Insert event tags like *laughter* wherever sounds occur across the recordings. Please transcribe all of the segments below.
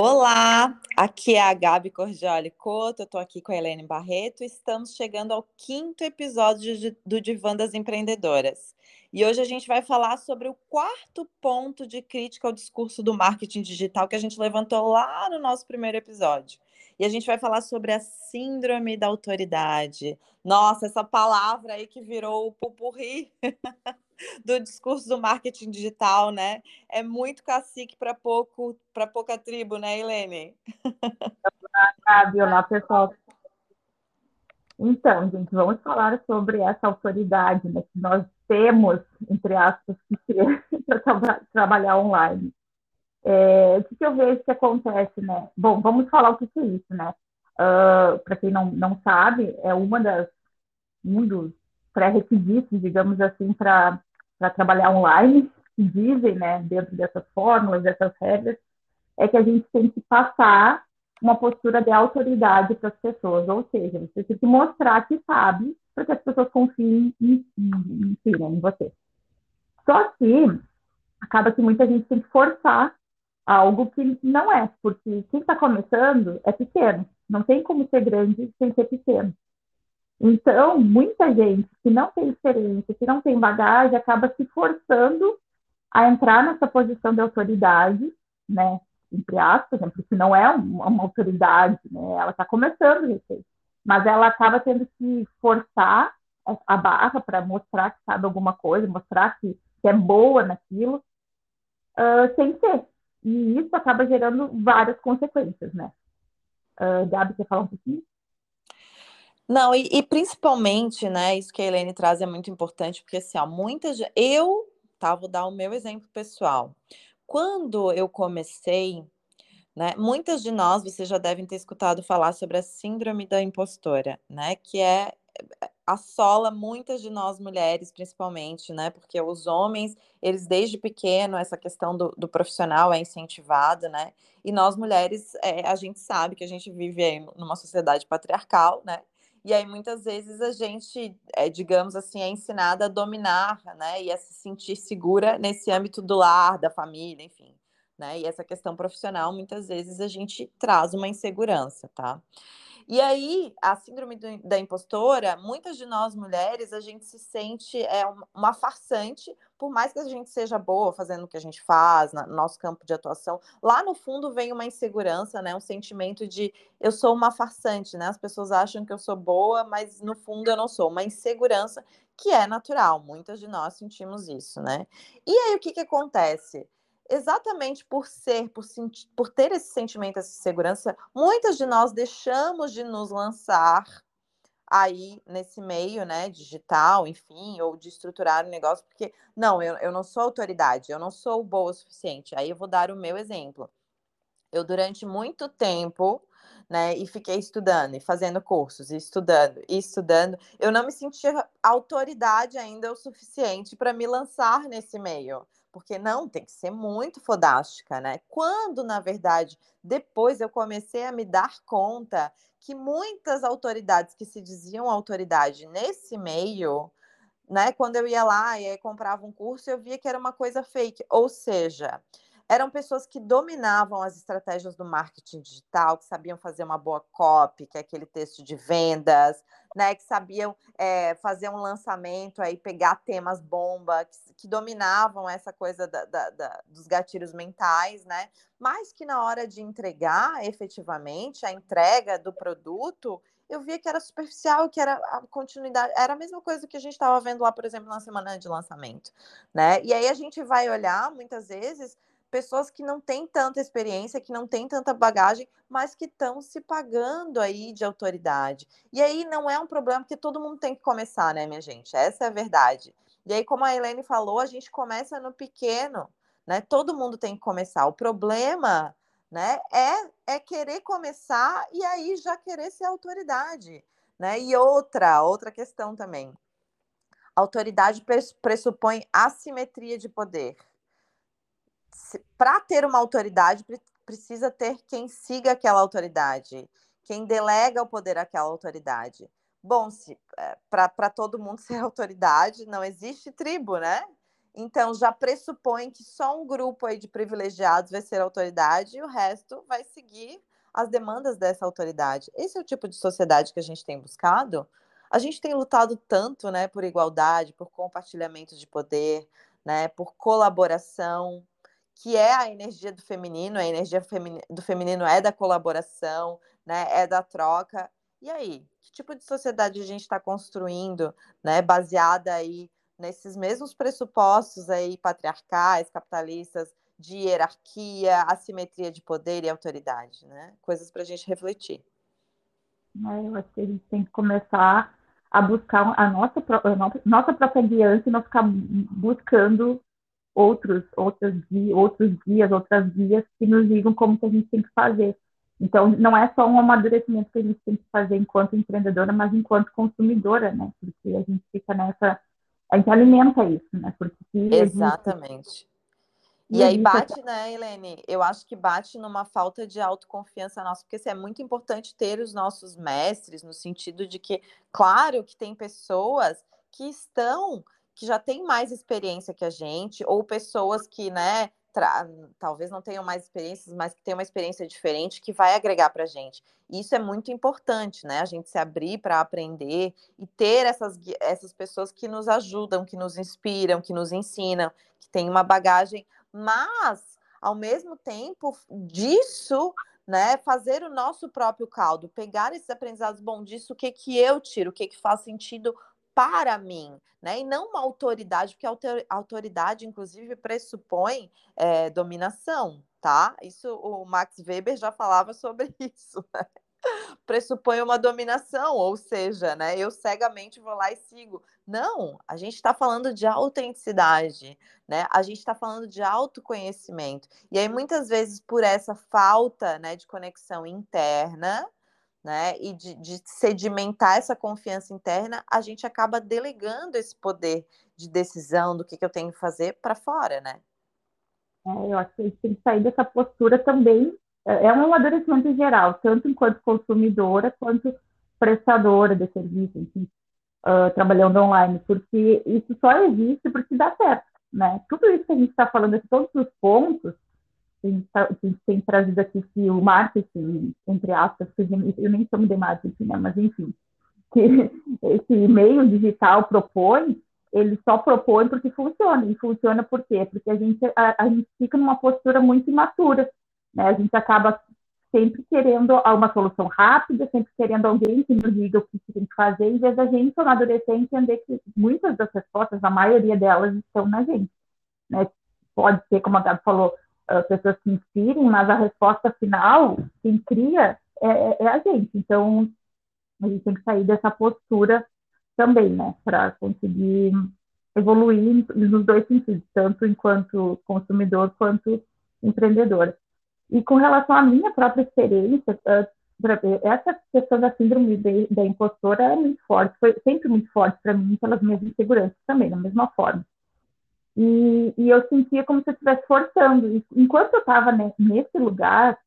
Olá, aqui é a Gabi Cordioli Couto, eu estou aqui com a Helene Barreto estamos chegando ao quinto episódio do Divã das Empreendedoras. E hoje a gente vai falar sobre o quarto ponto de crítica ao discurso do marketing digital que a gente levantou lá no nosso primeiro episódio. E a gente vai falar sobre a síndrome da autoridade. Nossa, essa palavra aí que virou o pupurri *laughs* do discurso do marketing digital, né? É muito cacique para pouco, para pouca tribo, né, Helene? Olá, pessoal. Então, gente, vamos falar sobre essa autoridade né, que nós temos, entre aspas, *laughs* para tra trabalhar online. É, o que, eu vejo que acontece, né? Bom, vamos falar o que, que é isso, né? Uh, ah, para quem não, não sabe, é uma das um dos pré-requisitos, digamos assim, para trabalhar online, dizem, né, dentro dessas fórmulas, dessas regras, é que a gente tem que passar uma postura de autoridade para as pessoas, ou seja, você tem que mostrar que sabe para que as pessoas confiem em, em, em, né, em você. Só que acaba que muita gente tem que forçar algo que não é, porque quem está começando é pequeno, não tem como ser grande sem ser pequeno. Então, muita gente que não tem experiência, que não tem bagagem, acaba se forçando a entrar nessa posição de autoridade, né? Entre aspas, né, porque não é uma, autoridade, né? Ela está começando recém, mas ela acaba tendo que forçar a barra para mostrar que sabe alguma coisa, mostrar que, que é boa naquilo, uh, sem ser. E isso acaba gerando várias consequências, né? Uh, Gabi, quer falar um pouquinho? Não, e, e, principalmente, né, isso que a Helene traz é muito importante, porque assim, ó, muitas. Eu, tá, vou dar o meu exemplo pessoal. Quando eu comecei, né, muitas de nós, vocês já devem ter escutado falar sobre a síndrome da impostora, né, que é assola muitas de nós mulheres, principalmente, né? Porque os homens, eles desde pequeno, essa questão do, do profissional é incentivada, né? E nós mulheres, é, a gente sabe que a gente vive numa sociedade patriarcal, né? E aí, muitas vezes, a gente, é, digamos assim, é ensinada a dominar, né? E a se sentir segura nesse âmbito do lar, da família, enfim. Né? E essa questão profissional, muitas vezes, a gente traz uma insegurança, tá? E aí, a síndrome do, da impostora, muitas de nós mulheres, a gente se sente é, uma farsante, por mais que a gente seja boa fazendo o que a gente faz, no nosso campo de atuação, lá no fundo vem uma insegurança, né? Um sentimento de eu sou uma farsante, né? As pessoas acham que eu sou boa, mas no fundo eu não sou. Uma insegurança que é natural, muitas de nós sentimos isso, né? E aí o que, que acontece? exatamente por ser, por, sentir, por ter esse sentimento, essa segurança, muitas de nós deixamos de nos lançar aí nesse meio, né, digital, enfim, ou de estruturar o negócio, porque, não, eu, eu não sou autoridade, eu não sou boa o suficiente. Aí eu vou dar o meu exemplo. Eu, durante muito tempo, né, e fiquei estudando e fazendo cursos, e estudando e estudando, eu não me sentia autoridade ainda o suficiente para me lançar nesse meio porque não tem que ser muito fodástica, né? Quando, na verdade, depois eu comecei a me dar conta que muitas autoridades que se diziam autoridade nesse meio, né? Quando eu ia lá e comprava um curso, eu via que era uma coisa fake, ou seja, eram pessoas que dominavam as estratégias do marketing digital, que sabiam fazer uma boa copy, que é aquele texto de vendas, né, que sabiam é, fazer um lançamento aí, pegar temas bomba, que, que dominavam essa coisa da, da, da, dos gatilhos mentais, né? Mas que na hora de entregar efetivamente a entrega do produto, eu via que era superficial, que era a continuidade, era a mesma coisa que a gente estava vendo lá, por exemplo, na semana de lançamento, né? E aí a gente vai olhar muitas vezes pessoas que não têm tanta experiência, que não têm tanta bagagem, mas que estão se pagando aí de autoridade. E aí não é um problema, porque todo mundo tem que começar, né, minha gente? Essa é a verdade. E aí, como a Helene falou, a gente começa no pequeno, né? Todo mundo tem que começar. O problema, né, é, é querer começar e aí já querer ser autoridade, né? E outra, outra questão também. Autoridade pressupõe assimetria de poder para ter uma autoridade, precisa ter quem siga aquela autoridade, quem delega o poder àquela autoridade. Bom, se é, para todo mundo *laughs* ser autoridade, não existe tribo, né? Então já pressupõe que só um grupo aí de privilegiados vai ser autoridade e o resto vai seguir as demandas dessa autoridade. Esse é o tipo de sociedade que a gente tem buscado. A gente tem lutado tanto, né, por igualdade, por compartilhamento de poder, né, por colaboração, que é a energia do feminino, a energia do feminino é da colaboração, né, é da troca. E aí, que tipo de sociedade a gente está construindo, né, baseada aí nesses mesmos pressupostos aí patriarcais, capitalistas, de hierarquia, assimetria de poder e autoridade, né? Coisas para a gente refletir. É, eu acho que a gente tem que começar a buscar a nossa, a nossa própria guiança e não ficar buscando outros, outros, outros guias, outras guias que nos digam como que a gente tem que fazer. Então, não é só um amadurecimento que a gente tem que fazer enquanto empreendedora, mas enquanto consumidora, né? Porque a gente fica nessa. A gente alimenta isso, né? Porque Exatamente. E, e aí bate, né, Helene? Eu acho que bate numa falta de autoconfiança nossa, porque assim, é muito importante ter os nossos mestres, no sentido de que, claro, que tem pessoas que estão, que já têm mais experiência que a gente, ou pessoas que, né, talvez não tenham mais experiências, mas que têm uma experiência diferente que vai agregar para a gente. E isso é muito importante, né? A gente se abrir para aprender e ter essas, essas pessoas que nos ajudam, que nos inspiram, que nos ensinam, que têm uma bagagem, mas ao mesmo tempo disso, né, fazer o nosso próprio caldo, pegar esses aprendizados, bom, disso o que que eu tiro, o que que faz sentido para mim, né? E não uma autoridade, porque autoridade, inclusive, pressupõe é, dominação, tá? Isso o Max Weber já falava sobre *laughs* isso. Né? Pressupõe uma dominação, ou seja, né? Eu cegamente vou lá e sigo. Não, a gente está falando de autenticidade, né? A gente está falando de autoconhecimento. E aí, muitas vezes, por essa falta né, de conexão interna, né? E de, de, sedimentar essa confiança interna, a gente acaba delegando esse poder de decisão do que, que eu tenho que fazer para fora, né? É, eu acho que a gente tem que sair dessa postura também. É, é um amadurecimento geral, tanto enquanto consumidora quanto prestadora de serviço, enfim, uh, trabalhando online, porque isso só existe porque dá certo, né? Tudo isso que a gente está falando aqui, todos os pontos, gente tem trazido aqui que o marketing, entre aspas, eu nem chamo de marketing, né, mas enfim, que *laughs* esse meio digital propõe, ele só propõe porque funciona. E funciona por quê? Porque a gente, a, a gente fica numa postura muito imatura. Né? A gente acaba sempre querendo uma solução rápida, sempre querendo alguém que nos diga o que tem que fazer, em vez da gente amadurecer e entender que muitas das respostas, a maioria delas, estão na gente. Né? Pode ser, como a Gabi falou, uh, pessoas que inspirem, mas a resposta final, quem cria, é, é, é, a gente. Então, a gente tem que sair dessa postura também, né, para conseguir evoluir nos dois sentidos, tanto enquanto consumidor quanto empreendedor. E com relação à minha própria experiência, essa questão da síndrome da impostora é muito forte, foi sempre muito forte para mim, pelas minhas inseguranças também, da mesma forma. E, e eu sentia como se eu estivesse forçando. E enquanto eu estava nesse lugar,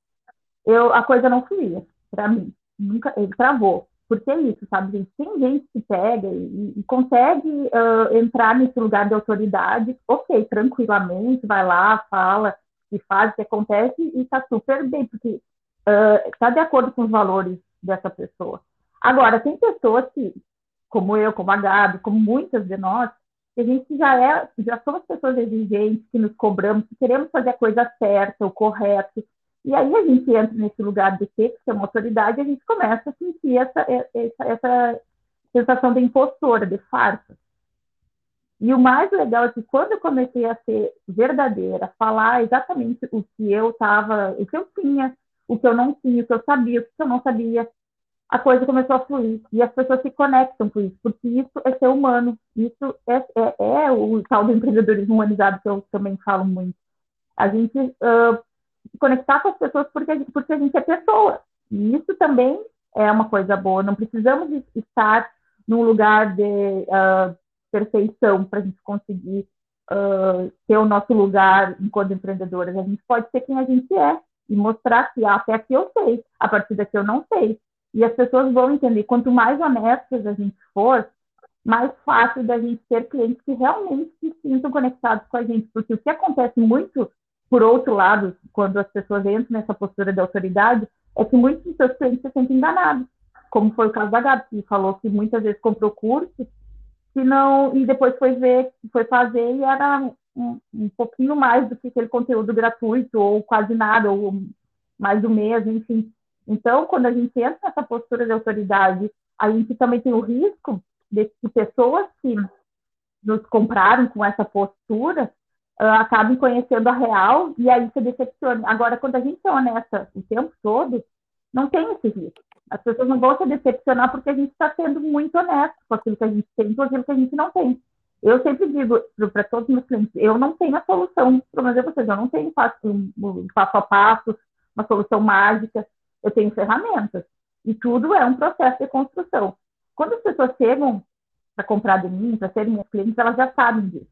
eu, a coisa não fluía para mim. Nunca, ele travou. Porque é isso, sabe? Tem gente que pega e, e consegue uh, entrar nesse lugar de autoridade, ok, tranquilamente, vai lá, fala e faz o que acontece e está super bem, porque está uh, de acordo com os valores dessa pessoa. Agora, tem pessoas que, como eu, como a Gabi, como muitas de nós, a gente já é, já somos pessoas exigentes, que nos cobramos, que queremos fazer a coisa certa, o correto. E aí a gente entra nesse lugar de ter que ser uma autoridade e a gente começa a sentir essa, essa, essa sensação de impostora, de farsa. E o mais legal é que quando eu comecei a ser verdadeira, falar exatamente o que eu estava, o que eu tinha, o que eu não tinha, o que eu sabia, o que eu não sabia, a coisa começou a fluir. E as pessoas se conectam com isso, porque isso é ser humano. Isso é, é, é o tal do empreendedorismo humanizado que eu também falo muito. A gente uh, conectar com as pessoas porque a, gente, porque a gente é pessoa. E isso também é uma coisa boa. Não precisamos estar num lugar de uh, perfeição para a gente conseguir uh, ter o nosso lugar enquanto empreendedoras. A gente pode ser quem a gente é e mostrar que ah, até aqui eu sei, a partir daqui eu não sei. E as pessoas vão entender. Quanto mais honestas a gente for, mais fácil da gente ter clientes que realmente se sintam conectados com a gente, porque o que acontece muito, por outro lado, quando as pessoas entram nessa postura de autoridade, é que muitos dos seus clientes se sentem enganados, como foi o caso da Gabi, que falou que muitas vezes comprou curso que não e depois foi ver, foi fazer e era um, um pouquinho mais do que aquele conteúdo gratuito ou quase nada ou mais do mesmo, enfim. Então, quando a gente entra nessa postura de autoridade, a gente também tem o risco de que pessoas que nos compraram com essa postura uh, acabem conhecendo a real e aí se decepcionem. Agora, quando a gente é honesta o tempo todo, não tem esse risco. As pessoas não vão se decepcionar porque a gente está sendo muito honesto com aquilo que a gente tem e com aquilo que a gente não tem. Eu sempre digo para todos os meus clientes, eu não tenho a solução para fazer vocês, eu não tenho um, um passo a passo, uma solução mágica, eu tenho ferramentas. E tudo é um processo de construção. Quando as pessoas chegam para comprar de mim, para serem minhas clientes, elas já sabem disso.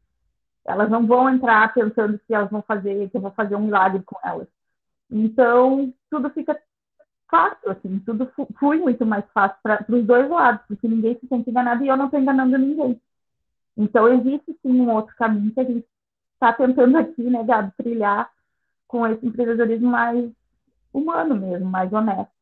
Elas não vão entrar pensando que elas vão fazer, que eu vou fazer um milagre com elas. Então, tudo fica fácil, assim, tudo flui muito mais fácil para os dois lados, porque ninguém se sente enganado e eu não estou enganando ninguém. Então, existe sim um outro caminho que a gente está tentando aqui, né, Gabi, trilhar com esse empreendedorismo mais humano mesmo, mais honesto.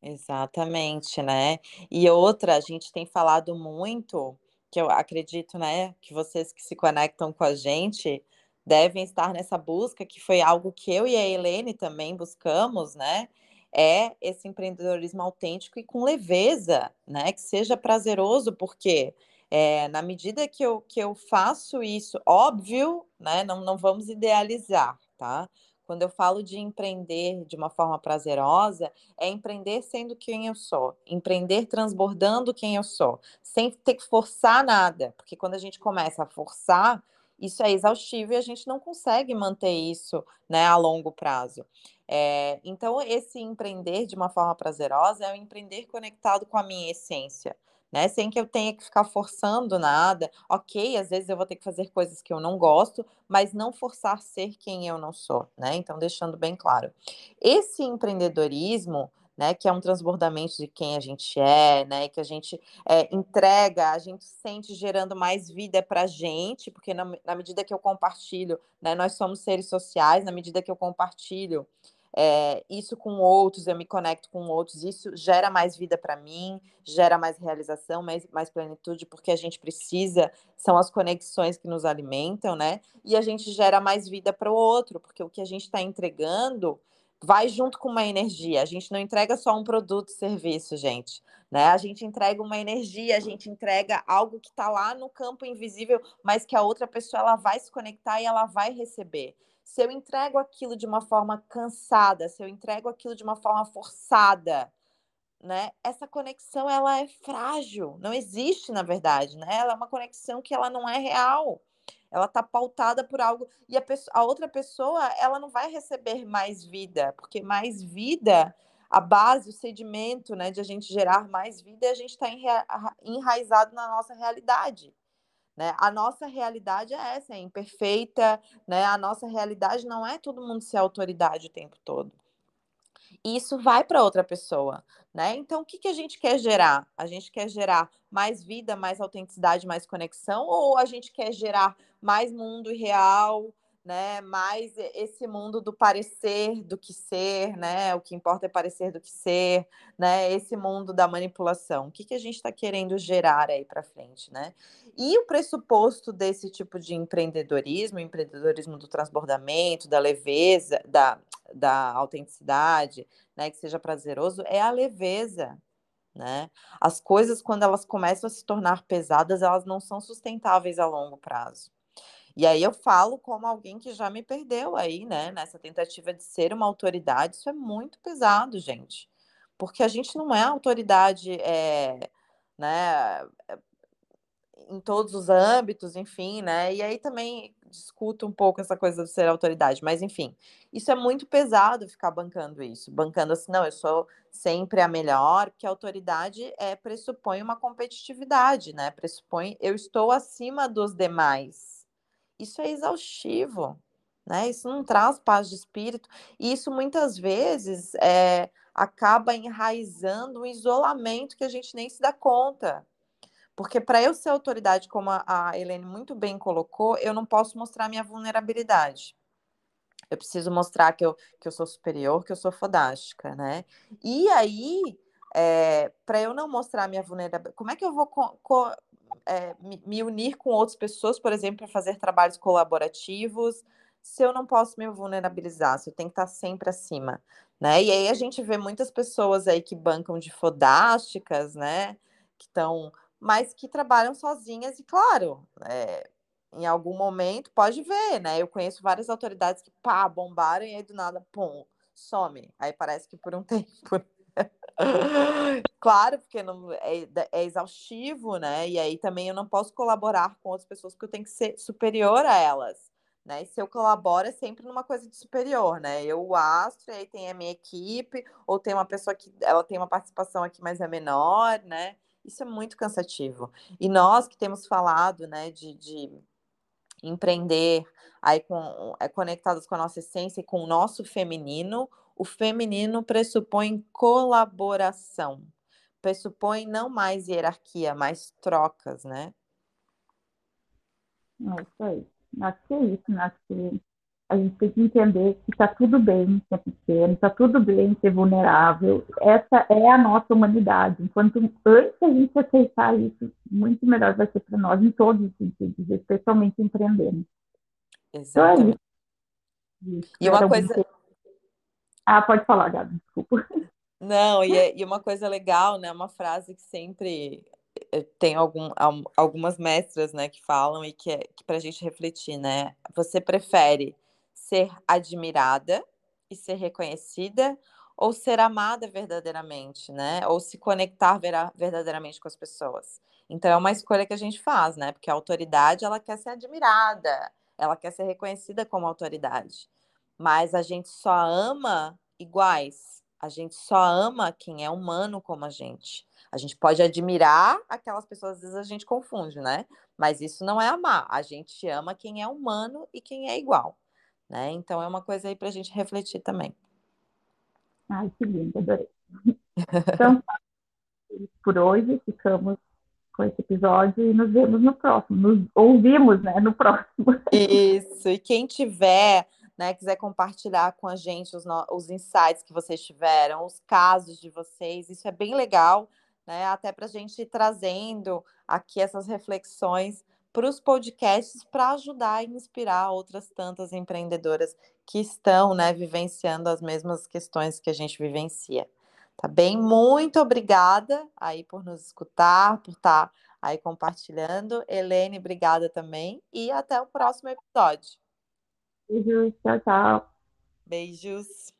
Exatamente, né? E outra, a gente tem falado muito, que eu acredito, né, que vocês que se conectam com a gente devem estar nessa busca, que foi algo que eu e a Helene também buscamos, né? é esse empreendedorismo autêntico e com leveza, né? Que seja prazeroso, porque é, na medida que eu, que eu faço isso, óbvio, né? Não, não vamos idealizar, tá? Quando eu falo de empreender de uma forma prazerosa, é empreender sendo quem eu sou, empreender transbordando quem eu sou, sem ter que forçar nada, porque quando a gente começa a forçar, isso é exaustivo e a gente não consegue manter isso né, a longo prazo. É, então, esse empreender de uma forma prazerosa é o empreender conectado com a minha essência. Né? Sem que eu tenha que ficar forçando nada. Ok, às vezes eu vou ter que fazer coisas que eu não gosto, mas não forçar ser quem eu não sou, né? Então, deixando bem claro. Esse empreendedorismo, né, que é um transbordamento de quem a gente é, né, que a gente é, entrega, a gente sente gerando mais vida para a gente, porque na, na, medida que eu compartilho, né, nós somos seres sociais, na medida que eu compartilho é, isso com outros, eu me conecto com outros, isso gera mais vida para mim, gera mais realização, mais, mais plenitude, porque a gente precisa, são as conexões que nos alimentam, né? E a gente gera mais vida para o outro, porque o que a gente está entregando vai junto com uma energia. A gente não entrega só um produto, serviço, gente. Né? A gente entrega uma energia, a gente entrega algo que está lá no campo invisível, mas que a outra pessoa ela vai se conectar e ela vai receber. Se eu entrego aquilo de uma forma cansada, se eu entrego aquilo de uma forma forçada, né? Essa conexão ela é frágil, não existe na verdade, né? Ela é uma conexão que ela não é real ela está pautada por algo e a, pessoa, a outra pessoa ela não vai receber mais vida, porque mais vida, a base, o sedimento, né, de a gente gerar mais vida, é a gente está enraizado na nossa realidade. Né? A nossa realidade é essa, é imperfeita, né? A nossa realidade não é todo mundo ser autoridade o tempo todo. E isso vai para outra pessoa, né? Então, o que, que a gente quer gerar? A gente quer gerar mais vida, mais autenticidade, mais conexão, ou a gente quer gerar mais mundo real, né? Mais esse mundo do parecer do que ser, né? O que importa é parecer do que ser, né? Esse mundo da manipulação. O que, que a gente está querendo gerar aí para frente, né? E o pressuposto desse tipo de empreendedorismo, empreendedorismo do transbordamento, da leveza, da, da autenticidade, né? Que seja prazeroso, é a leveza, né? As coisas, quando elas começam a se tornar pesadas, elas não são sustentáveis a longo prazo. E aí eu falo como alguém que já me perdeu aí, né? Nessa tentativa de ser uma autoridade, isso é muito pesado, gente. Porque a gente não é autoridade, é, né? Em todos os âmbitos, enfim, né? E aí também discuto um pouco essa coisa de ser autoridade, mas enfim, isso é muito pesado ficar bancando isso, bancando assim, não, eu sou sempre a melhor, porque a autoridade é, pressupõe uma competitividade, né? Pressupõe eu estou acima dos demais. Isso é exaustivo, né? Isso não traz paz de espírito, e isso muitas vezes é, acaba enraizando um isolamento que a gente nem se dá conta. Porque para eu ser autoridade, como a, Helene muito bem colocou, eu não posso mostrar minha vulnerabilidade. Eu preciso mostrar que eu, que eu sou superior, que eu sou fodástica, né? E aí, é, para eu não mostrar minha vulnerabilidade, como é que eu vou co, co, é, me, unir com outras pessoas, por exemplo, para fazer trabalhos colaborativos, se eu não posso me vulnerabilizar, se eu tenho que estar sempre acima, né? E aí a gente vê muitas pessoas aí que bancam de fodásticas, né? Que estão mas que trabalham sozinhas e, claro, é, em algum momento pode ver, né? Eu conheço várias autoridades que, pá, bombaram e aí do nada, pum, some. Aí parece que por um *laughs* tempo. *laughs* claro, porque não, é, é, exaustivo, né? E aí também eu não posso colaborar com outras pessoas porque eu tenho que ser superior a elas. Né? E se eu colaboro é sempre numa coisa de superior, né? Eu o astro, e aí tem a minha equipe, ou tem uma pessoa que ela tem uma participação aqui, mas é menor, né? Isso é muito cansativo. E nós que temos falado, né, de, de empreender aí com, é, conectados com a nossa essência e com o nosso feminino, o feminino pressupõe colaboração, pressupõe não mais hierarquia, mais trocas, né? É isso aí. Acho que é isso, né? Acho que a gente tem que entender que está tudo bem ser pequeno, está tudo bem ser vulnerável. Essa é a nossa humanidade. Enquanto antes a gente aceitar isso, muito melhor vai ser para nós em todos os sentidos, especialmente empreendendo. Exatamente. Então é isso. E uma coisa. Ah, pode falar, Gabi, desculpa. Não, e, é, e uma coisa legal, né? Uma frase que sempre eh, tem algum, algumas mestras, né, que falam e que é que para a gente refletir, né? Você prefere ser admirada e ser reconhecida ou ser amada verdadeiramente, né? Ou se conectar verdadeiramente com as pessoas. Então é uma escolha que a gente faz, né? Porque a autoridade ela quer ser admirada, ela quer ser reconhecida como autoridade. Mas a gente só ama iguais. A gente só ama quem é humano como a gente. A gente pode admirar aquelas pessoas, às vezes a gente confunde, né? Mas isso não é amar. A gente ama quem é humano e quem é igual. Né? Então é uma coisa aí para a gente refletir também. Ai, que lindo, adorei. *laughs* Então, por hoje ficamos com esse episódio e nos vemos no próximo. Nos ouvimos, né, no próximo. Isso. E quem tiver, né, quiser compartilhar com a gente os, os insights que vocês tiveram, os casos de vocês, isso é bem legal, né? Até para a gente ir trazendo aqui essas reflexões para os podcasts para ajudar e inspirar outras tantas empreendedoras que estão né, vivenciando as mesmas questões que a gente vivencia. Tá bem? Muito obrigada aí por nos escutar, por estar tá aí compartilhando. Helene, obrigada também. E até o próximo episódio. Beijos, tchau, tchau. Beijos.